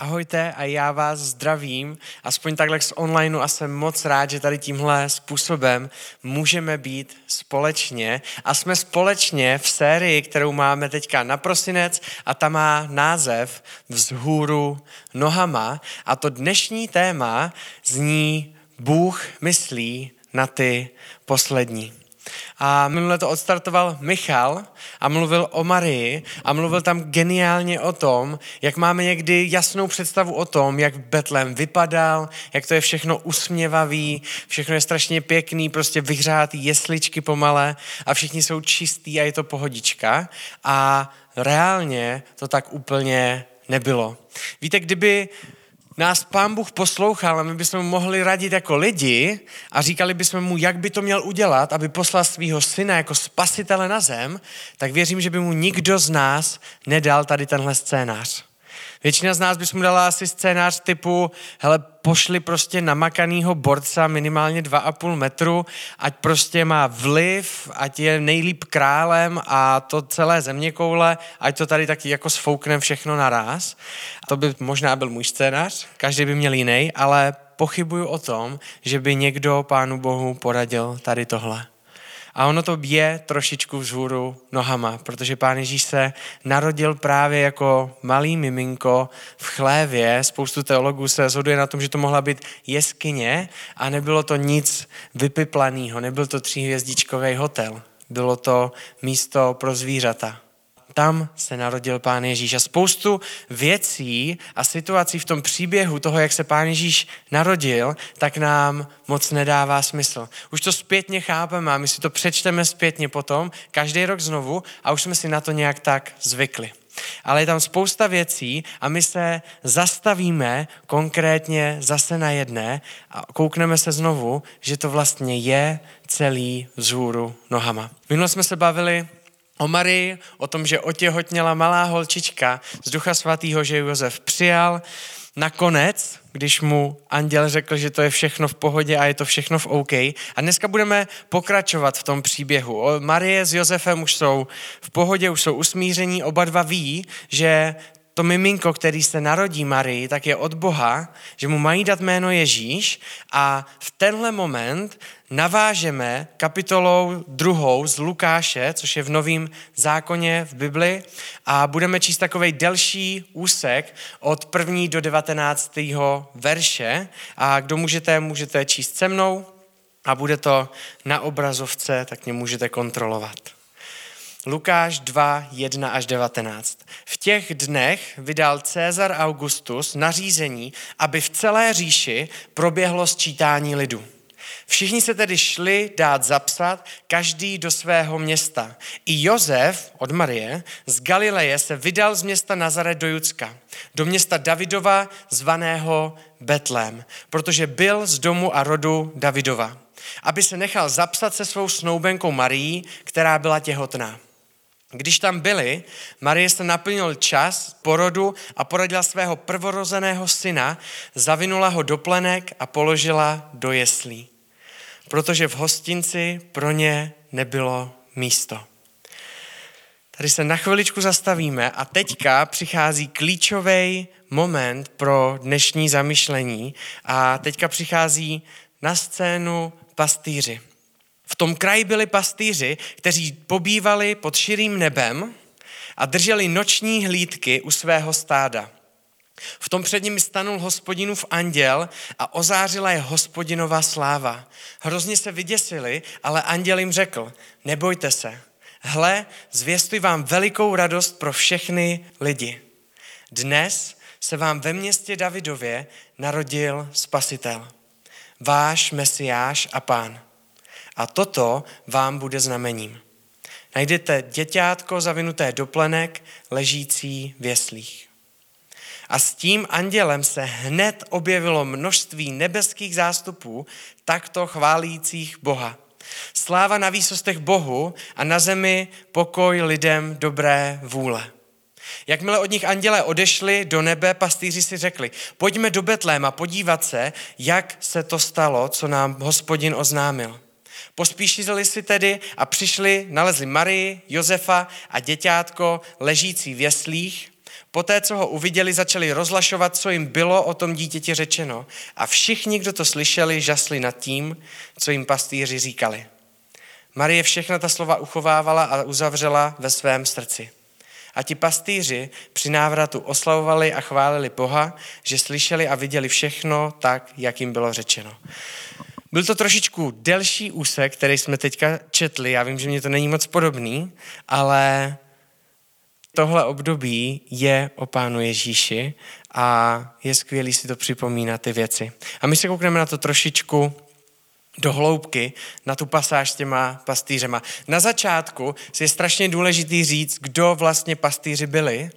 Ahojte a já vás zdravím, aspoň takhle z online a jsem moc rád, že tady tímhle způsobem můžeme být společně. A jsme společně v sérii, kterou máme teďka na prosinec a ta má název Vzhůru nohama. A to dnešní téma zní Bůh myslí na ty poslední. A minule to odstartoval Michal a mluvil o Marii a mluvil tam geniálně o tom, jak máme někdy jasnou představu o tom, jak Betlem vypadal, jak to je všechno usměvavý, všechno je strašně pěkný, prostě vyhřátý jesličky pomale a všichni jsou čistý a je to pohodička. A reálně to tak úplně nebylo. Víte, kdyby nás pán Bůh poslouchal a my bychom mu mohli radit jako lidi a říkali bychom mu, jak by to měl udělat, aby poslal svého syna jako spasitele na zem, tak věřím, že by mu nikdo z nás nedal tady tenhle scénář. Většina z nás by mu dala asi scénář typu, hele, pošli prostě namakanýho borca minimálně 2,5 metru, ať prostě má vliv, ať je nejlíp králem a to celé země koule, ať to tady taky jako sfoukne všechno naraz. To by možná byl můj scénář, každý by měl jiný, ale pochybuju o tom, že by někdo Pánu Bohu poradil tady tohle. A ono to je trošičku vzhůru nohama, protože pán Ježíš se narodil právě jako malý miminko v chlévě. Spoustu teologů se zhoduje na tom, že to mohla být jeskyně a nebylo to nic vypiplaného, nebyl to tříhvězdičkový hotel. Bylo to místo pro zvířata tam se narodil Pán Ježíš. A spoustu věcí a situací v tom příběhu toho, jak se Pán Ježíš narodil, tak nám moc nedává smysl. Už to zpětně chápeme a my si to přečteme zpětně potom, každý rok znovu a už jsme si na to nějak tak zvykli. Ale je tam spousta věcí a my se zastavíme konkrétně zase na jedné a koukneme se znovu, že to vlastně je celý vzhůru nohama. Minule jsme se bavili o Marii, o tom, že otěhotněla malá holčička z Ducha Svatého, že Josef přijal. Nakonec, když mu anděl řekl, že to je všechno v pohodě a je to všechno v OK. A dneska budeme pokračovat v tom příběhu. Marie s Josefem už jsou v pohodě, už jsou usmíření, oba dva ví, že to miminko, který se narodí Marii, tak je od Boha, že mu mají dát jméno Ježíš a v tenhle moment navážeme kapitolou druhou z Lukáše, což je v novém zákoně v Bibli a budeme číst takový delší úsek od první do devatenáctého verše a kdo můžete, můžete číst se mnou a bude to na obrazovce, tak mě můžete kontrolovat. Lukáš 2, 1 až 19. V těch dnech vydal Cezar Augustus nařízení, aby v celé říši proběhlo sčítání lidu. Všichni se tedy šli dát zapsat, každý do svého města. I Jozef od Marie z Galileje se vydal z města Nazaret do Judska, do města Davidova zvaného Betlém, protože byl z domu a rodu Davidova, aby se nechal zapsat se svou snoubenkou Marií, která byla těhotná. Když tam byli, Marie se naplnil čas porodu a porodila svého prvorozeného syna, zavinula ho do plenek a položila do jeslí, protože v hostinci pro ně nebylo místo. Tady se na chviličku zastavíme a teďka přichází klíčový moment pro dnešní zamyšlení a teďka přichází na scénu pastýři. V tom kraji byli pastýři, kteří pobývali pod širým nebem a drželi noční hlídky u svého stáda. V tom před nimi stanul hospodinův anděl a ozářila je hospodinová sláva. Hrozně se vyděsili, ale anděl jim řekl, nebojte se, hle, zvěstuji vám velikou radost pro všechny lidi. Dnes se vám ve městě Davidově narodil spasitel, váš mesiáš a pán. A toto vám bude znamením. Najdete děťátko zavinuté do plenek, ležící v jeslích. A s tím andělem se hned objevilo množství nebeských zástupů, takto chválících Boha. Sláva na výsostech Bohu a na zemi pokoj lidem dobré vůle. Jakmile od nich anděle odešli do nebe, pastýři si řekli, pojďme do Betléma podívat se, jak se to stalo, co nám hospodin oznámil. Pospíšili si tedy a přišli, nalezli Marii, Josefa a děťátko ležící v jeslích. Poté, co ho uviděli, začali rozlašovat, co jim bylo o tom dítěti řečeno. A všichni, kdo to slyšeli, žasli nad tím, co jim pastýři říkali. Marie všechna ta slova uchovávala a uzavřela ve svém srdci. A ti pastýři při návratu oslavovali a chválili Boha, že slyšeli a viděli všechno tak, jak jim bylo řečeno. Byl to trošičku delší úsek, který jsme teďka četli. Já vím, že mě to není moc podobný, ale tohle období je o Pánu Ježíši a je skvělý si to připomínat ty věci. A my se koukneme na to trošičku do hloubky na tu pasáž s těma pastýřema. Na začátku je strašně důležitý říct, kdo vlastně pastýři byli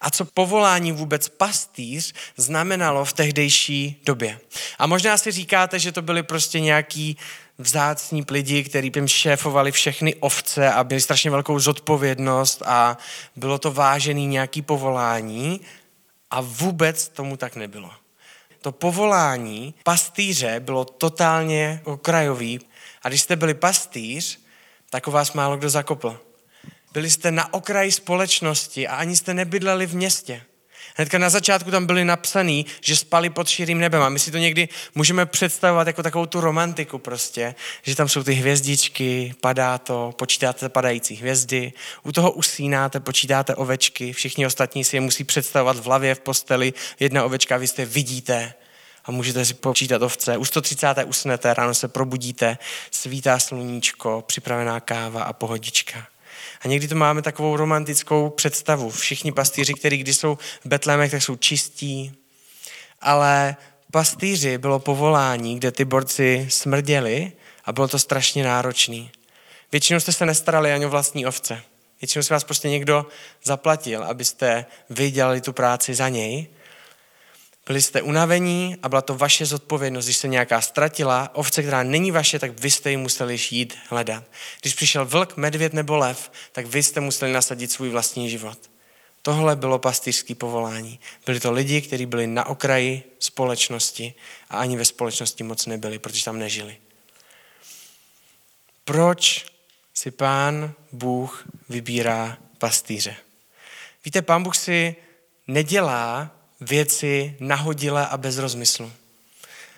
a co povolání vůbec pastýř znamenalo v tehdejší době. A možná si říkáte, že to byli prostě nějaký vzácní lidi, kteří jim šéfovali všechny ovce a byli strašně velkou zodpovědnost a bylo to vážený nějaký povolání a vůbec tomu tak nebylo to povolání pastýře bylo totálně okrajový. A když jste byli pastýř, tak o vás málo kdo zakopl. Byli jste na okraji společnosti a ani jste nebydleli v městě. Hnedka na začátku tam byli napsaný, že spali pod širým nebem. A my si to někdy můžeme představovat jako takovou tu romantiku prostě, že tam jsou ty hvězdičky, padá to, počítáte padající hvězdy, u toho usínáte, počítáte ovečky, všichni ostatní si je musí představovat v hlavě, v posteli, jedna ovečka, vy jste vidíte a můžete si počítat ovce. U 130. usnete, ráno se probudíte, svítá sluníčko, připravená káva a pohodička. A někdy to máme takovou romantickou představu. Všichni pastýři, kteří když jsou v Betlémech, tak jsou čistí. Ale pastýři bylo povolání, kde ty borci smrděli a bylo to strašně náročný. Většinou jste se nestarali ani o vlastní ovce. Většinou si vás prostě někdo zaplatil, abyste vy dělali tu práci za něj byli jste unavení a byla to vaše zodpovědnost. Když se nějaká ztratila, ovce, která není vaše, tak vy jste ji museli jít hledat. Když přišel vlk, medvěd nebo lev, tak vy jste museli nasadit svůj vlastní život. Tohle bylo pastýřské povolání. Byli to lidi, kteří byli na okraji společnosti a ani ve společnosti moc nebyli, protože tam nežili. Proč si pán Bůh vybírá pastýře? Víte, pán Bůh si nedělá věci nahodile a bez rozmyslu.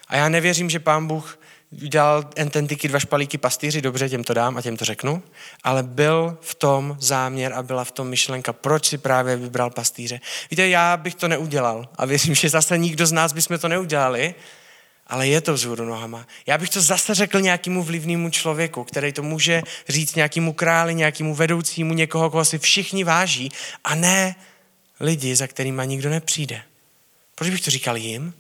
A já nevěřím, že pán Bůh udělal ententiky dva špalíky pastýři, dobře, těm to dám a těm to řeknu, ale byl v tom záměr a byla v tom myšlenka, proč si právě vybral pastýře. Víte, já bych to neudělal a věřím, že zase nikdo z nás bychom to neudělali, ale je to vzhůru nohama. Já bych to zase řekl nějakému vlivnému člověku, který to může říct nějakému králi, nějakému vedoucímu, někoho, koho si všichni váží, a ne lidi, za kterýma nikdo nepřijde. Proč bych to říkal jim?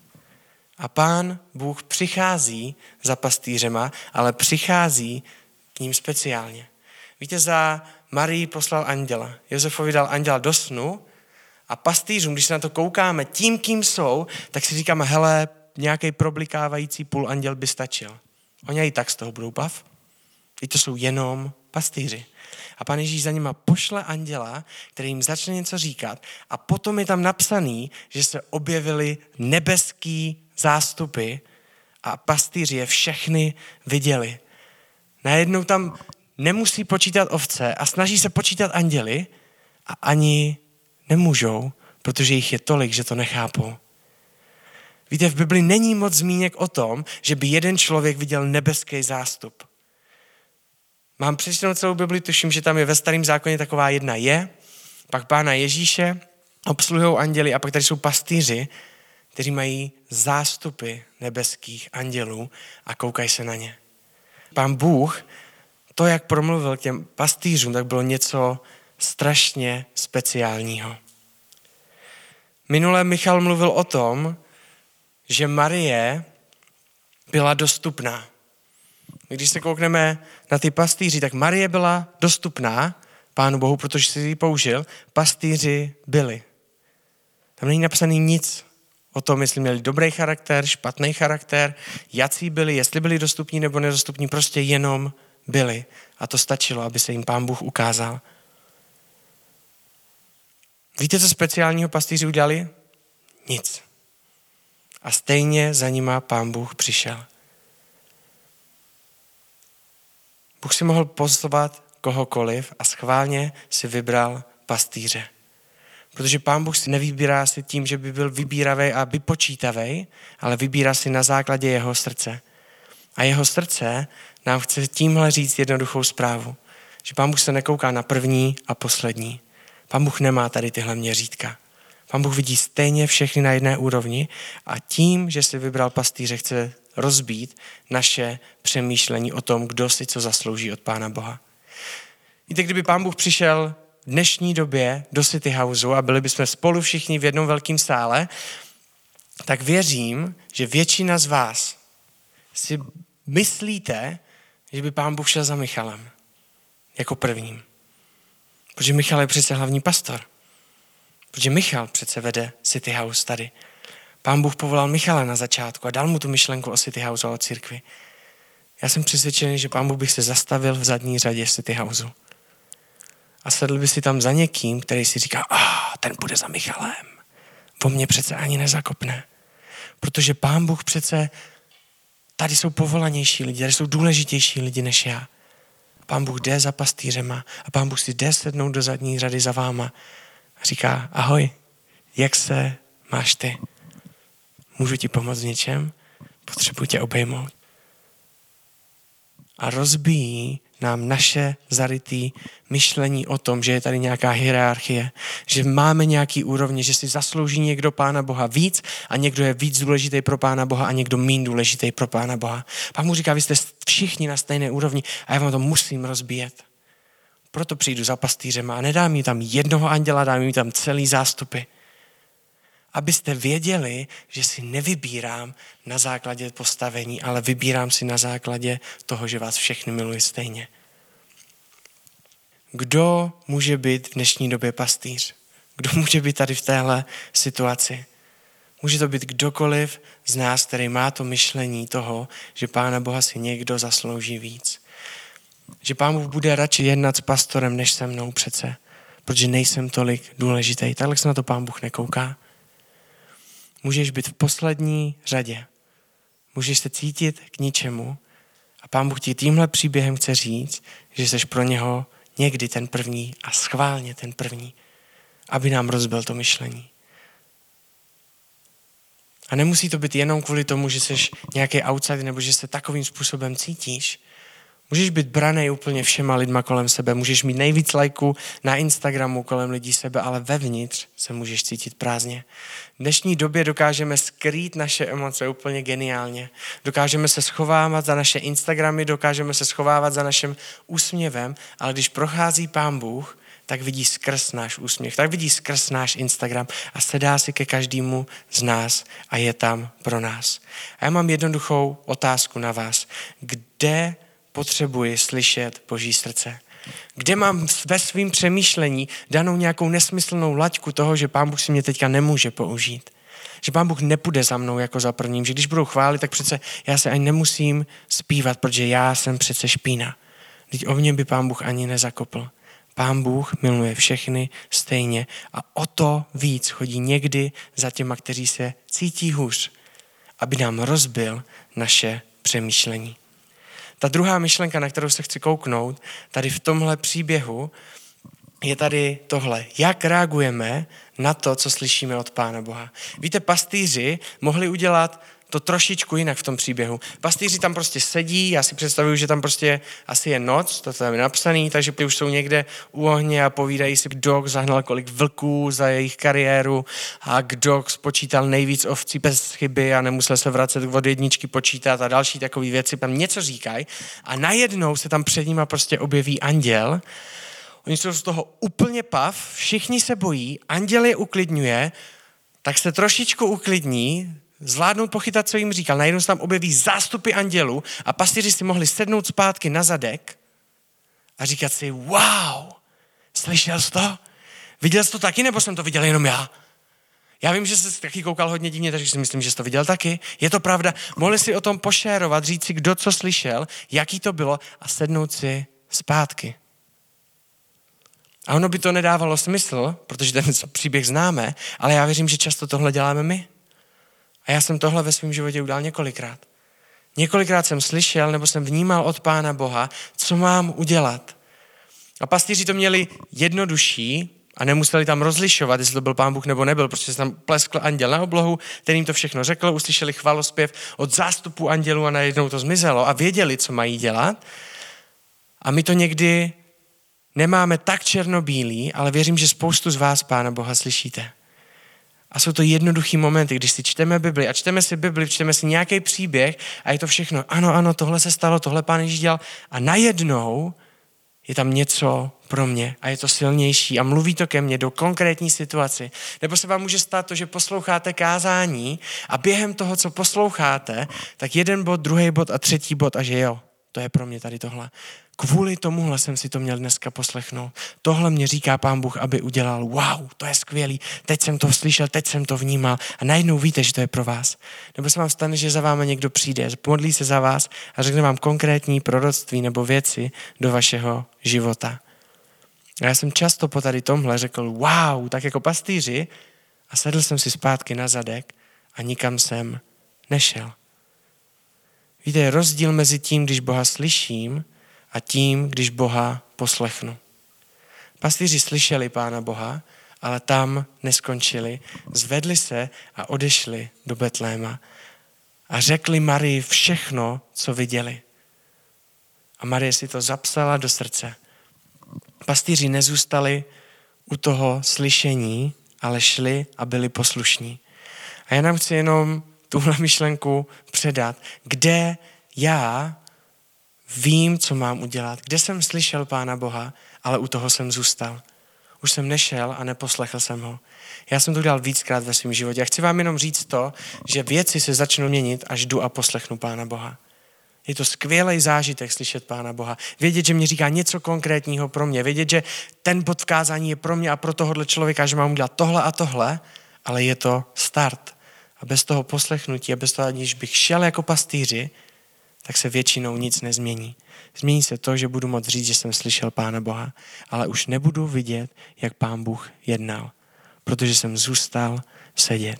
A pán Bůh přichází za pastýřema, ale přichází k ním speciálně. Víte, za Marii poslal anděla. Josefovi dal anděla do snu a pastýřům, když se na to koukáme tím, kým jsou, tak si říkáme, hele, nějaký problikávající půl anděl by stačil. Oni i tak z toho budou bav. I to jsou jenom pastýři. A pan Ježíš za nima pošle anděla, který jim začne něco říkat a potom je tam napsaný, že se objevily nebeský zástupy a pastýři je všechny viděli. Najednou tam nemusí počítat ovce a snaží se počítat anděli a ani nemůžou, protože jich je tolik, že to nechápou. Víte, v Bibli není moc zmíněk o tom, že by jeden člověk viděl nebeský zástup. Mám přečtenou celou Bibli, tuším, že tam je ve starém zákoně taková jedna je, pak pána Ježíše, obsluhují anděli a pak tady jsou pastýři, kteří mají zástupy nebeských andělů a koukají se na ně. Pán Bůh, to, jak promluvil k těm pastýřům, tak bylo něco strašně speciálního. Minule Michal mluvil o tom, že Marie byla dostupná. Když se koukneme na ty pastýři, tak Marie byla dostupná Pánu Bohu, protože si ji použil. Pastýři byli. Tam není napsaný nic o tom, jestli měli dobrý charakter, špatný charakter, jací byli, jestli byli dostupní nebo nedostupní, prostě jenom byli. A to stačilo, aby se jim Pán Bůh ukázal. Víte, co speciálního pastýři udělali? Nic. A stejně za nima Pán Bůh přišel. Bůh si mohl pozvat kohokoliv a schválně si vybral pastýře. Protože pán Bůh si nevybírá si tím, že by byl vybíravý a vypočítavý, ale vybírá si na základě jeho srdce. A jeho srdce nám chce tímhle říct jednoduchou zprávu. Že pán Bůh se nekouká na první a poslední. Pán Bůh nemá tady tyhle měřítka. Pán Bůh vidí stejně všechny na jedné úrovni a tím, že si vybral pastýře, chce rozbít naše přemýšlení o tom, kdo si co zaslouží od Pána Boha. Víte, kdyby Pán Bůh přišel v dnešní době do City Houseu a byli bychom spolu všichni v jednom velkém sále, tak věřím, že většina z vás si myslíte, že by Pán Bůh šel za Michalem jako prvním. Protože Michal je přece hlavní pastor. Protože Michal přece vede City House tady. Pán Bůh povolal Michala na začátku a dal mu tu myšlenku o City House a o církvi. Já jsem přesvědčený, že pán Bůh bych se zastavil v zadní řadě City Houseu. A sedl by si tam za někým, který si říká, a ah, ten bude za Michalem. Po mně přece ani nezakopne. Protože pán Bůh přece, tady jsou povolanější lidi, tady jsou důležitější lidi než já. Pán Bůh jde za pastýřema a pán Bůh si jde sednout do zadní řady za váma a říká, ahoj, jak se máš ty? Můžu ti pomoct v něčem? Potřebuji tě obejmout. A rozbíjí nám naše zarytý myšlení o tom, že je tady nějaká hierarchie, že máme nějaký úrovně, že si zaslouží někdo Pána Boha víc a někdo je víc důležitý pro Pána Boha a někdo méně důležitý pro Pána Boha. Pán mu říká, vy jste všichni na stejné úrovni a já vám to musím rozbíjet. Proto přijdu za pastýřem a nedám mi tam jednoho anděla, dám mi tam celý zástupy abyste věděli, že si nevybírám na základě postavení, ale vybírám si na základě toho, že vás všechny miluji stejně. Kdo může být v dnešní době pastýř? Kdo může být tady v téhle situaci? Může to být kdokoliv z nás, který má to myšlení toho, že Pána Boha si někdo zaslouží víc. Že Pán Bůh bude radši jednat s pastorem, než se mnou přece, protože nejsem tolik důležitý. Takhle se na to Pán Bůh nekouká můžeš být v poslední řadě. Můžeš se cítit k ničemu a pán Bůh ti tímhle příběhem chce říct, že jsi pro něho někdy ten první a schválně ten první, aby nám rozbil to myšlení. A nemusí to být jenom kvůli tomu, že jsi nějaký outsider nebo že se takovým způsobem cítíš, Můžeš být braný úplně všema lidma kolem sebe, můžeš mít nejvíc lajků na Instagramu kolem lidí sebe, ale vevnitř se můžeš cítit prázdně. V dnešní době dokážeme skrýt naše emoce úplně geniálně. Dokážeme se schovávat za naše Instagramy, dokážeme se schovávat za naším úsměvem, ale když prochází Pán Bůh, tak vidí skrz náš úsměv, tak vidí skrz náš Instagram a sedá si ke každému z nás a je tam pro nás. A já mám jednoduchou otázku na vás. Kde potřebuji slyšet Boží srdce. Kde mám ve svým přemýšlení danou nějakou nesmyslnou laťku toho, že Pán Bůh si mě teďka nemůže použít. Že Pán Bůh nepůjde za mnou jako za prvním, že když budou chválit, tak přece já se ani nemusím zpívat, protože já jsem přece špína. Teď o mě by Pán Bůh ani nezakopl. Pán Bůh miluje všechny stejně a o to víc chodí někdy za těma, kteří se cítí hůř, aby nám rozbil naše přemýšlení. Ta druhá myšlenka, na kterou se chci kouknout, tady v tomhle příběhu, je tady tohle. Jak reagujeme na to, co slyšíme od Pána Boha? Víte, pastýři mohli udělat to trošičku jinak v tom příběhu. Pastýři tam prostě sedí, já si představuju, že tam prostě asi je noc, to tam je napsaný, takže už jsou někde u ohně a povídají si, kdo zahnal kolik vlků za jejich kariéru a kdo spočítal nejvíc ovcí bez chyby a nemusel se vracet od jedničky počítat a další takové věci. Tam něco říkají a najednou se tam před nima prostě objeví anděl Oni jsou z toho úplně pav, všichni se bojí, anděl je uklidňuje, tak se trošičku uklidní, zvládnout pochytat, co jim říkal. Najednou se tam objeví zástupy andělů a pastýři si mohli sednout zpátky na zadek a říkat si, wow, slyšel jsi to? Viděl jsi to taky, nebo jsem to viděl jenom já? Já vím, že jsi taky koukal hodně divně, takže si myslím, že jsi to viděl taky. Je to pravda. Mohli si o tom pošérovat, říct si, kdo co slyšel, jaký to bylo a sednout si zpátky. A ono by to nedávalo smysl, protože ten příběh známe, ale já věřím, že často tohle děláme my. A já jsem tohle ve svém životě udělal několikrát. Několikrát jsem slyšel nebo jsem vnímal od Pána Boha, co mám udělat. A pastýři to měli jednodušší, A nemuseli tam rozlišovat, jestli to byl pán Bůh nebo nebyl, protože se tam pleskl anděl na oblohu, který jim to všechno řekl, uslyšeli chvalospěv od zástupu andělů a najednou to zmizelo a věděli, co mají dělat. A my to někdy nemáme tak černobílý, ale věřím, že spoustu z vás Pána Boha slyšíte. A jsou to jednoduchý momenty, když si čteme Bibli a čteme si Bibli, čteme si nějaký příběh a je to všechno, ano, ano, tohle se stalo, tohle Pán Ježíš dělal a najednou je tam něco pro mě a je to silnější a mluví to ke mně do konkrétní situaci. Nebo se vám může stát to, že posloucháte kázání a během toho, co posloucháte, tak jeden bod, druhý bod a třetí bod a že jo, to je pro mě tady tohle. Kvůli tomuhle jsem si to měl dneska poslechnout. Tohle mě říká pán Bůh, aby udělal. Wow, to je skvělý. Teď jsem to slyšel, teď jsem to vnímal. A najednou víte, že to je pro vás. Nebo se vám stane, že za váma někdo přijde, modlí se za vás a řekne vám konkrétní proroctví nebo věci do vašeho života. A já jsem často po tady tomhle řekl, wow, tak jako pastýři a sedl jsem si zpátky na zadek a nikam jsem nešel. Víte, rozdíl mezi tím, když Boha slyším a tím, když Boha poslechnu. Pastýři slyšeli Pána Boha, ale tam neskončili. Zvedli se a odešli do Betléma a řekli Marii všechno, co viděli. A Marie si to zapsala do srdce. Pastýři nezůstali u toho slyšení, ale šli a byli poslušní. A já nám chci jenom tuhle myšlenku předat, kde já vím, co mám udělat, kde jsem slyšel Pána Boha, ale u toho jsem zůstal. Už jsem nešel a neposlechl jsem ho. Já jsem to udělal víckrát ve svém životě. Já chci vám jenom říct to, že věci se začnou měnit, až jdu a poslechnu Pána Boha. Je to skvělý zážitek slyšet Pána Boha. Vědět, že mě říká něco konkrétního pro mě. Vědět, že ten podkázání je pro mě a pro tohohle člověka, že mám udělat tohle a tohle, ale je to start. A bez toho poslechnutí a bez toho, aniž bych šel jako pastýři, tak se většinou nic nezmění. Změní se to, že budu moct říct, že jsem slyšel Pána Boha, ale už nebudu vidět, jak Pán Bůh jednal, protože jsem zůstal sedět.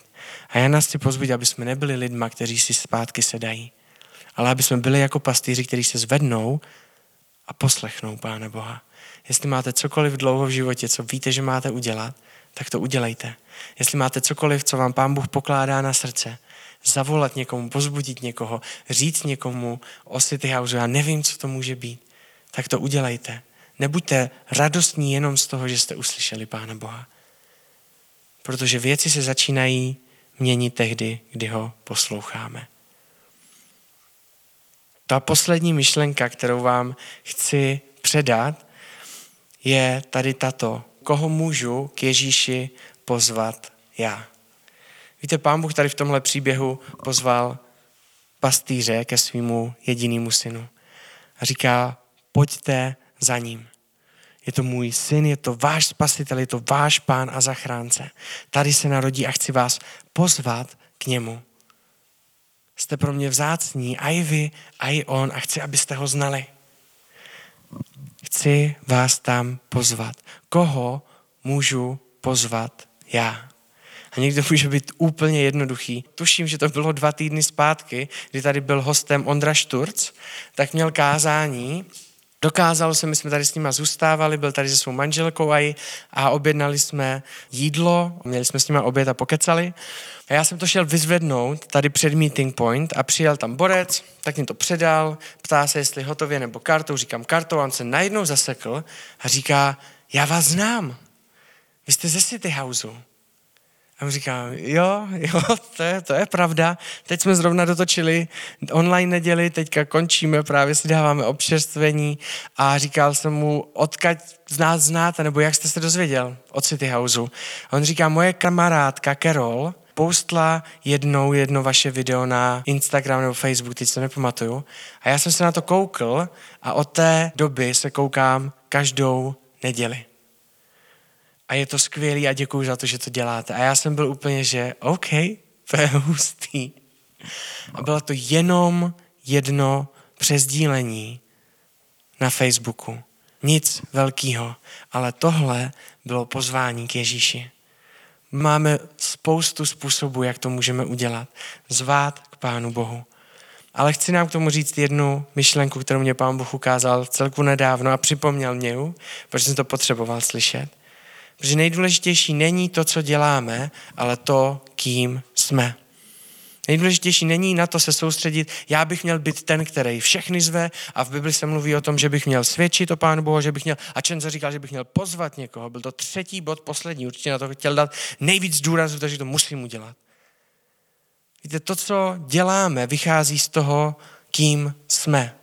A já nás chci pozbudit, aby jsme nebyli lidma, kteří si zpátky sedají, ale aby jsme byli jako pastýři, kteří se zvednou a poslechnou Pána Boha. Jestli máte cokoliv dlouho v životě, co víte, že máte udělat, tak to udělejte. Jestli máte cokoliv, co vám Pán Bůh pokládá na srdce, zavolat někomu, pozbudit někoho, říct někomu o City House, já nevím, co to může být, tak to udělejte. Nebuďte radostní jenom z toho, že jste uslyšeli Pána Boha. Protože věci se začínají měnit tehdy, kdy ho posloucháme. Ta poslední myšlenka, kterou vám chci předat, je tady tato. Koho můžu k Ježíši pozvat já? Víte, pán Bůh tady v tomhle příběhu pozval pastýře ke svýmu jedinému synu. A říká, pojďte za ním. Je to můj syn, je to váš spasitel, je to váš pán a zachránce. Tady se narodí a chci vás pozvat k němu. Jste pro mě vzácní, a i vy, a i on, a chci, abyste ho znali. Chci vás tam pozvat. Koho můžu pozvat já? A někdo může být úplně jednoduchý. Tuším, že to bylo dva týdny zpátky, kdy tady byl hostem Ondra Šturc, tak měl kázání Dokázalo se, my jsme tady s nima zůstávali, byl tady se svou manželkou a, a objednali jsme jídlo, měli jsme s nima oběd a pokecali. A já jsem to šel vyzvednout tady před meeting point a přijel tam borec, tak mi to předal, ptá se, jestli hotově nebo kartou, říkám kartou a on se najednou zasekl a říká, já vás znám, vy jste ze City Houseu. A on říká, jo, jo, to je, to je pravda. Teď jsme zrovna dotočili online neděli, teďka končíme, právě si dáváme občerstvení a říkal jsem mu, odkaď z nás znáte, nebo jak jste se dozvěděl od City Houseu. A on říká, moje kamarádka Carol postla jednou jedno vaše video na Instagram nebo Facebook, teď se nepamatuju. A já jsem se na to koukl a od té doby se koukám každou neděli a je to skvělý a děkuji za to, že to děláte. A já jsem byl úplně, že OK, to je hustý. A bylo to jenom jedno přezdílení na Facebooku. Nic velkého, ale tohle bylo pozvání k Ježíši. Máme spoustu způsobů, jak to můžeme udělat. Zvát k Pánu Bohu. Ale chci nám k tomu říct jednu myšlenku, kterou mě Pán Bůh ukázal celku nedávno a připomněl mě ju, protože jsem to potřeboval slyšet. Protože nejdůležitější není to, co děláme, ale to, kým jsme. Nejdůležitější není na to se soustředit, já bych měl být ten, který všechny zve a v Bibli se mluví o tom, že bych měl svědčit o Pánu Bohu, že bych měl, a Čenzo říkal, že bych měl pozvat někoho, byl to třetí bod, poslední, určitě na to chtěl dát nejvíc důrazu, takže to musím udělat. Víte, to, co děláme, vychází z toho, kým jsme.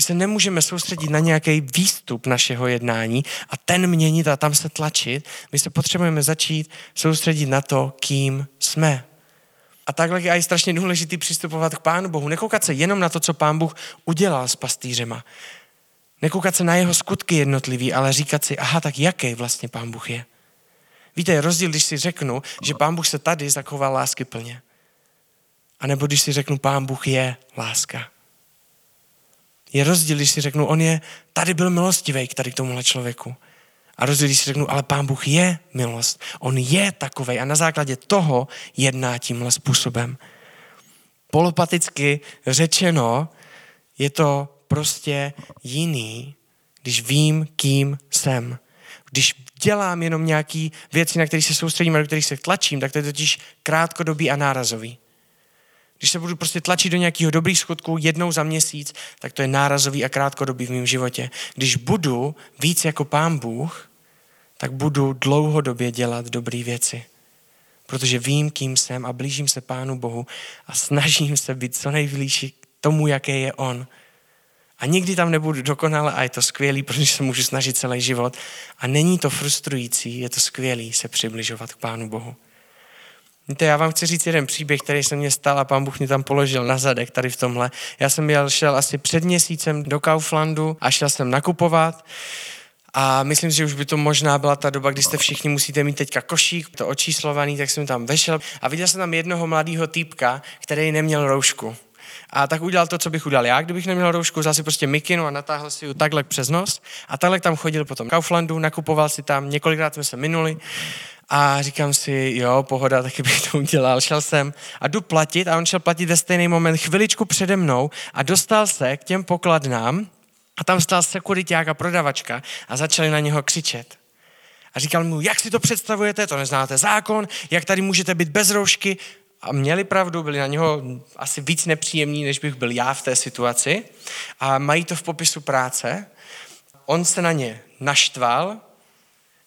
My se nemůžeme soustředit na nějaký výstup našeho jednání a ten měnit a tam se tlačit. My se potřebujeme začít soustředit na to, kým jsme. A takhle je i strašně důležitý přistupovat k Pánu Bohu. Nekoukat se jenom na to, co Pán Bůh udělal s pastýřema. Nekoukat se na jeho skutky jednotlivý, ale říkat si, aha, tak jaký vlastně Pán Bůh je. Víte, je rozdíl, když si řeknu, že Pán Bůh se tady zachoval lásky plně. A nebo když si řeknu, Pán Bůh je láska. Je rozdíl, když si řeknu, on je, tady byl milostivý k tady k tomuhle člověku. A rozdíl, když si řeknu, ale Pán Bůh je milost. On je takovej a na základě toho jedná tímhle způsobem. Polopaticky řečeno je to prostě jiný, když vím, kým jsem. Když dělám jenom nějaké věci, na které se soustředím a do kterých se tlačím, tak to je totiž krátkodobý a nárazový. Když se budu prostě tlačit do nějakého dobrých skutků jednou za měsíc, tak to je nárazový a krátkodobý v mém životě. Když budu víc jako pán Bůh, tak budu dlouhodobě dělat dobré věci. Protože vím, kým jsem a blížím se Pánu Bohu a snažím se být co nejblížší k tomu, jaký je On. A nikdy tam nebudu dokonale a je to skvělý, protože se můžu snažit celý život. A není to frustrující, je to skvělý se přibližovat k Pánu Bohu. Víte, já vám chci říct jeden příběh, který se mně stal a pán Bůh mě tam položil na zadek tady v tomhle. Já jsem jel, šel asi před měsícem do Kauflandu a šel jsem nakupovat. A myslím, že už by to možná byla ta doba, kdy jste všichni musíte mít teďka košík, to očíslovaný, tak jsem tam vešel a viděl jsem tam jednoho mladého týpka, který neměl roušku. A tak udělal to, co bych udělal já, kdybych neměl roušku, vzal si prostě mikinu a natáhl si ji takhle přes nos. A takhle tam chodil potom Kauflandu, nakupoval si tam, několikrát jsme se minuli a říkám si, jo, pohoda, taky bych to udělal. Šel jsem a jdu platit a on šel platit ve stejný moment chviličku přede mnou a dostal se k těm pokladnám a tam stál sekuriták a prodavačka a začali na něho křičet. A říkal mu, jak si to představujete, to neznáte zákon, jak tady můžete být bez roušky. A měli pravdu, byli na něho asi víc nepříjemní, než bych byl já v té situaci. A mají to v popisu práce. On se na ně naštval,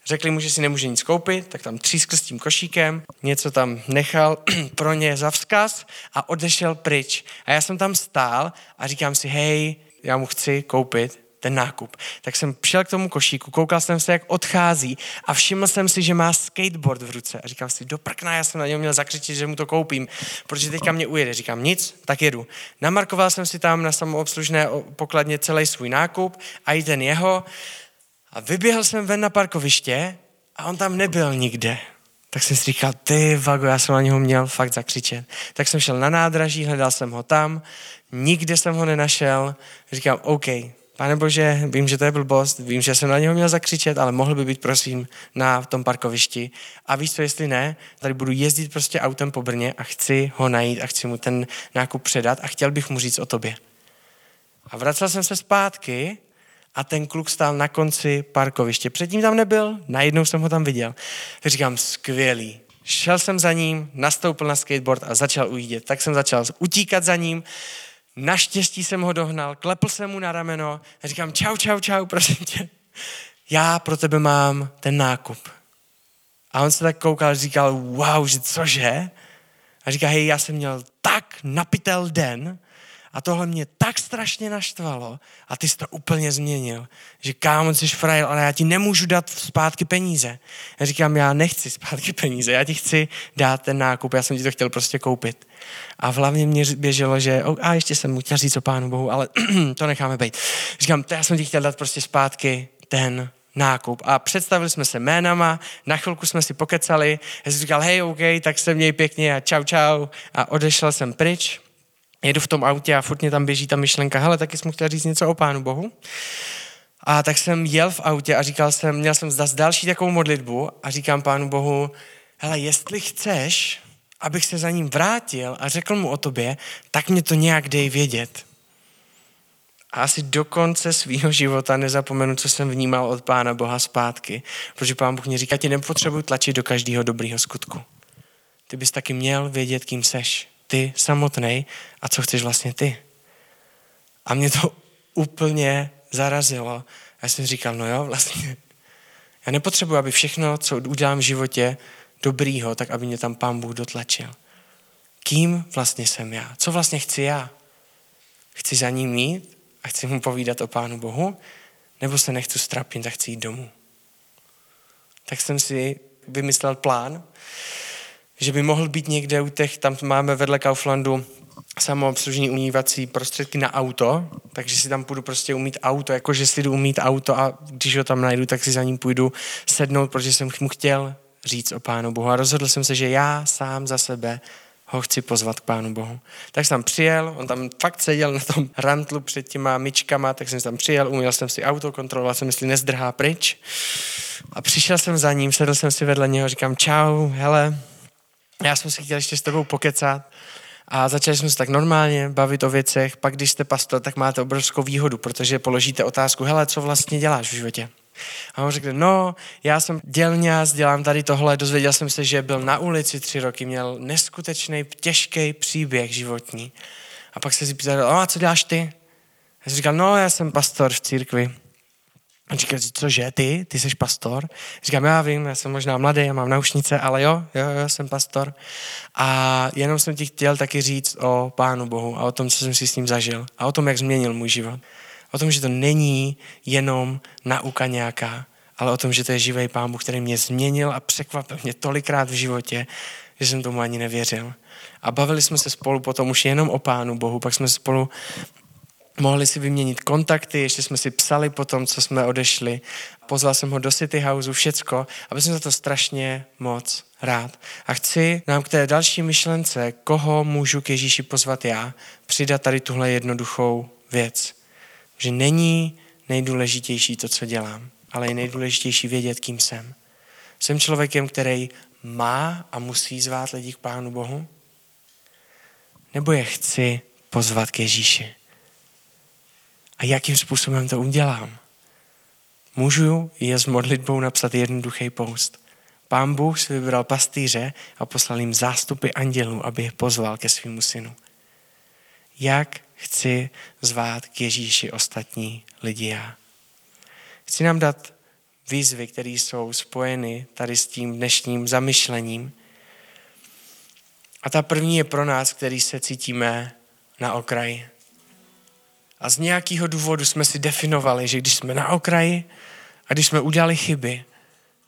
řekli mu, že si nemůže nic koupit, tak tam třískl s tím košíkem, něco tam nechal pro ně za vzkaz a odešel pryč. A já jsem tam stál a říkám si, hej, já mu chci koupit ten nákup. Tak jsem šel k tomu košíku, koukal jsem se, jak odchází a všiml jsem si, že má skateboard v ruce. A říkal si, do prkna, já jsem na něm měl zakřičit, že mu to koupím, protože teďka mě ujede. Říkám, nic, tak jedu. Namarkoval jsem si tam na samoobslužné pokladně celý svůj nákup a i ten jeho. A vyběhl jsem ven na parkoviště a on tam nebyl nikde. Tak jsem si říkal, ty vago, já jsem na něho měl fakt zakřičet. Tak jsem šel na nádraží, hledal jsem ho tam, nikde jsem ho nenašel. Říkám, OK, pane Bože, vím, že to je blbost, vím, že jsem na něho měl zakřičet, ale mohl by být, prosím, na tom parkovišti. A víš co, jestli ne, tady budu jezdit prostě autem po Brně a chci ho najít a chci mu ten nákup předat a chtěl bych mu říct o tobě. A vracel jsem se zpátky a ten kluk stál na konci parkoviště. Předtím tam nebyl, najednou jsem ho tam viděl. Tak říkám, skvělý. Šel jsem za ním, nastoupil na skateboard a začal ujídět. Tak jsem začal utíkat za ním. Naštěstí jsem ho dohnal, klepl jsem mu na rameno a říkám, čau, čau, čau, prosím tě. Já pro tebe mám ten nákup. A on se tak koukal a říkal, wow, že cože? A říká, hej, já jsem měl tak napitel den, a tohle mě tak strašně naštvalo a ty jsi to úplně změnil, že kámo, jsi frajer, ale já ti nemůžu dát zpátky peníze. Já říkám, já nechci zpátky peníze, já ti chci dát ten nákup, já jsem ti to chtěl prostě koupit. A v hlavně mě běželo, že a ještě jsem mu chtěl říct o Pánu Bohu, ale to necháme být. Říkám, to já jsem ti chtěl dát prostě zpátky ten nákup. A představili jsme se jménama, na chvilku jsme si pokecali, já jsem říkal, hej, OK, tak se měj pěkně a čau, čau. A odešel jsem pryč jedu v tom autě a furt mě tam běží ta myšlenka, hele, taky jsem chtěl říct něco o Pánu Bohu. A tak jsem jel v autě a říkal jsem, měl jsem zase další takovou modlitbu a říkám Pánu Bohu, hele, jestli chceš, abych se za ním vrátil a řekl mu o tobě, tak mě to nějak dej vědět. A asi do konce svého života nezapomenu, co jsem vnímal od Pána Boha zpátky. Protože Pán Bůh mě říká, ti nepotřebuji tlačit do každého dobrého skutku. Ty bys taky měl vědět, kým seš. Ty samotný a co chceš vlastně ty. A mě to úplně zarazilo. Já jsem říkal, no jo, vlastně. Já nepotřebuji, aby všechno, co udělám v životě dobrýho, tak aby mě tam Pán Bůh dotlačil. Kým vlastně jsem já? Co vlastně chci já? Chci za ním mít a chci mu povídat o Pánu Bohu? Nebo se nechci strapnit a chci jít domů? Tak jsem si vymyslel plán, že by mohl být někde u těch, tam máme vedle Kauflandu samoobslužní umývací prostředky na auto, takže si tam půjdu prostě umít auto, jakože si jdu umít auto a když ho tam najdu, tak si za ním půjdu sednout, protože jsem mu chtěl říct o Pánu Bohu. A rozhodl jsem se, že já sám za sebe ho chci pozvat k Pánu Bohu. Tak jsem tam přijel, on tam fakt seděl na tom rantlu před těma myčkama, tak jsem tam přijel, uměl jsem si auto, kontroloval jsem, jestli nezdrhá pryč. A přišel jsem za ním, sedl jsem si vedle něho, říkám čau, hele, já jsem si chtěl ještě s tebou pokecat. A začali jsme se tak normálně bavit o věcech. Pak, když jste pastor, tak máte obrovskou výhodu, protože položíte otázku, hele, co vlastně děláš v životě? A on řekl, no, já jsem dělňář, dělám tady tohle, dozvěděl jsem se, že byl na ulici tři roky, měl neskutečný, těžký příběh životní. A pak se si ptal, a co děláš ty? Já jsem říkal, no, já jsem pastor v církvi. On říkal, cože, ty? Ty jsi pastor? Říkám, já vím, já jsem možná mladý, já mám naušnice, ale jo, jo, jo, jsem pastor. A jenom jsem ti chtěl taky říct o Pánu Bohu a o tom, co jsem si s ním zažil. A o tom, jak změnil můj život. O tom, že to není jenom nauka nějaká, ale o tom, že to je živý Pán Bůh, který mě změnil a překvapil mě tolikrát v životě, že jsem tomu ani nevěřil. A bavili jsme se spolu potom už jenom o Pánu Bohu, pak jsme spolu mohli si vyměnit kontakty, ještě jsme si psali po tom, co jsme odešli. Pozval jsem ho do City Houseu, všecko, aby jsem za to strašně moc rád. A chci nám k té další myšlence, koho můžu k Ježíši pozvat já, přidat tady tuhle jednoduchou věc. Že není nejdůležitější to, co dělám, ale je nejdůležitější vědět, kým jsem. Jsem člověkem, který má a musí zvát lidi k Pánu Bohu? Nebo je chci pozvat k Ježíši? A jakým způsobem to udělám? Můžu je s modlitbou napsat jednoduchý post. Pán Bůh si vybral pastýře a poslal jim zástupy andělů, aby je pozval ke svýmu synu. Jak chci zvát k Ježíši ostatní lidi já? Chci nám dát výzvy, které jsou spojeny tady s tím dnešním zamyšlením. A ta první je pro nás, který se cítíme na okraji. A z nějakého důvodu jsme si definovali, že když jsme na okraji a když jsme udělali chyby,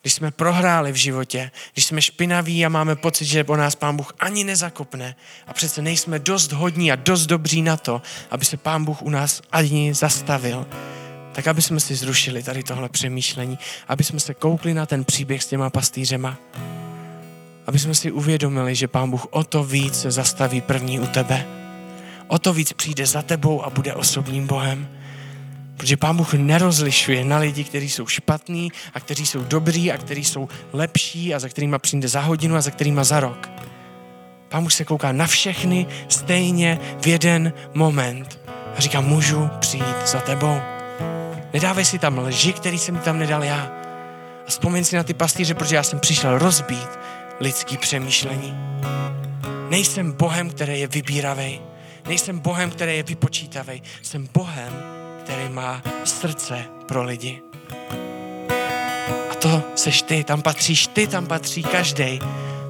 když jsme prohráli v životě, když jsme špinaví a máme pocit, že po nás Pán Bůh ani nezakopne a přece nejsme dost hodní a dost dobří na to, aby se Pán Bůh u nás ani zastavil, tak aby jsme si zrušili tady tohle přemýšlení, aby jsme se koukli na ten příběh s těma pastýřema, aby jsme si uvědomili, že Pán Bůh o to víc zastaví první u tebe o to víc přijde za tebou a bude osobním Bohem. Protože Pán Bůh nerozlišuje na lidi, kteří jsou špatní a kteří jsou dobří a kteří jsou lepší a za kterými přijde za hodinu a za kterými za rok. Pán Bůh se kouká na všechny stejně v jeden moment a říká, můžu přijít za tebou. Nedávej si tam lži, který jsem tam nedal já. A vzpomeň si na ty pastýře, protože já jsem přišel rozbít lidský přemýšlení. Nejsem Bohem, který je vybíravý. Nejsem Bohem, který je vypočítavý. Jsem Bohem, který má srdce pro lidi. A to seš ty, tam patříš ty, tam patří každý.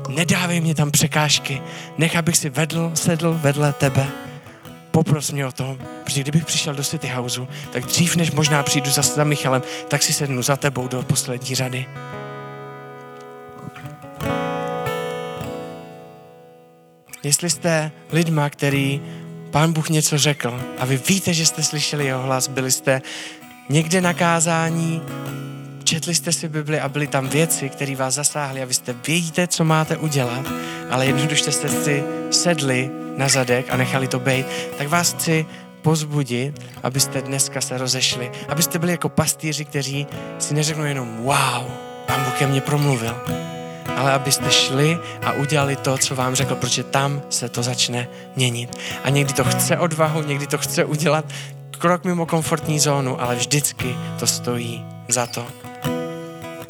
Nedávej mě tam překážky. Nech, abych si vedl, sedl vedle tebe. Popros mě o tom, protože kdybych přišel do City Houseu, tak dřív, než možná přijdu za, za Michalem, tak si sednu za tebou do poslední řady. Jestli jste lidma, který pán Bůh něco řekl. A vy víte, že jste slyšeli jeho hlas, byli jste někde na kázání, četli jste si Bibli a byly tam věci, které vás zasáhly a vy jste vědíte, co máte udělat, ale jednoduše jste si sedli na zadek a nechali to být, tak vás chci pozbudit, abyste dneska se rozešli, abyste byli jako pastýři, kteří si neřeknou jenom wow, pán Bůh ke mně promluvil, ale abyste šli a udělali to, co vám řekl, protože tam se to začne měnit. A někdy to chce odvahu, někdy to chce udělat krok mimo komfortní zónu, ale vždycky to stojí za to.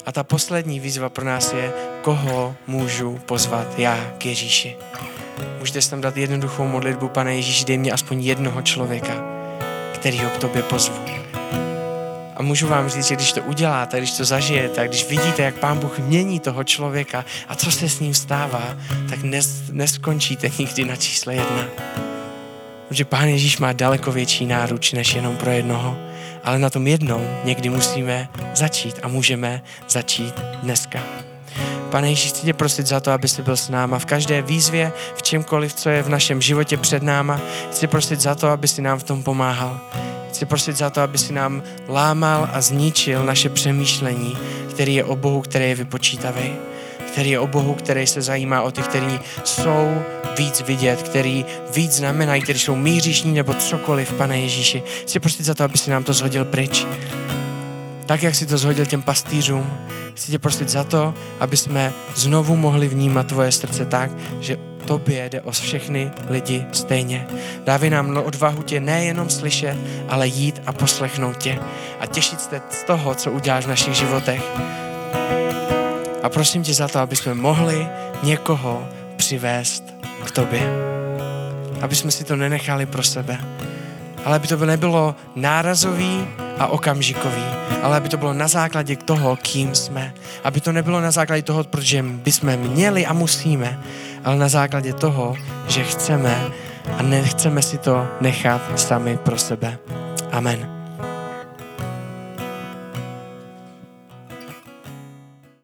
A ta poslední výzva pro nás je, koho můžu pozvat já k Ježíši. Můžete si tam dát jednoduchou modlitbu, pane Ježíši, dej mě aspoň jednoho člověka, který ho k tobě pozvu. A můžu vám říct, že když to uděláte, když to zažijete, když vidíte, jak Pán Bůh mění toho člověka a co se s ním stává, tak nes, neskončíte nikdy na čísle jedna. Protože Pán Ježíš má daleko větší náruč než jenom pro jednoho. Ale na tom jednou někdy musíme začít a můžeme začít dneska. Pane Ježíš, chci tě prosit za to, aby jsi byl s náma v každé výzvě, v čemkoliv, co je v našem životě před náma. Chci prosit za to, aby si nám v tom pomáhal. Chci prosit za to, aby si nám lámal a zničil naše přemýšlení, který je o Bohu, který je vypočítavý, který je o Bohu, který se zajímá o ty, kteří jsou víc vidět, který víc znamenají, kteří jsou míříšní nebo cokoliv, pane Ježíši. Chci prosit za to, aby si nám to zhodil pryč. Tak, jak si to zhodil těm pastýřům, chci tě prosit za to, aby jsme znovu mohli vnímat tvoje srdce tak, že tobě jde o všechny lidi stejně. Dávej nám odvahu tě nejenom slyšet, ale jít a poslechnout tě a těšit se z toho, co uděláš v našich životech. A prosím tě za to, aby jsme mohli někoho přivést k tobě. Aby jsme si to nenechali pro sebe. Ale aby to nebylo nárazový a okamžikový, ale aby to bylo na základě toho, kým jsme. Aby to nebylo na základě toho, protože bychom měli a musíme, ale na základě toho, že chceme a nechceme si to nechat sami pro sebe. Amen.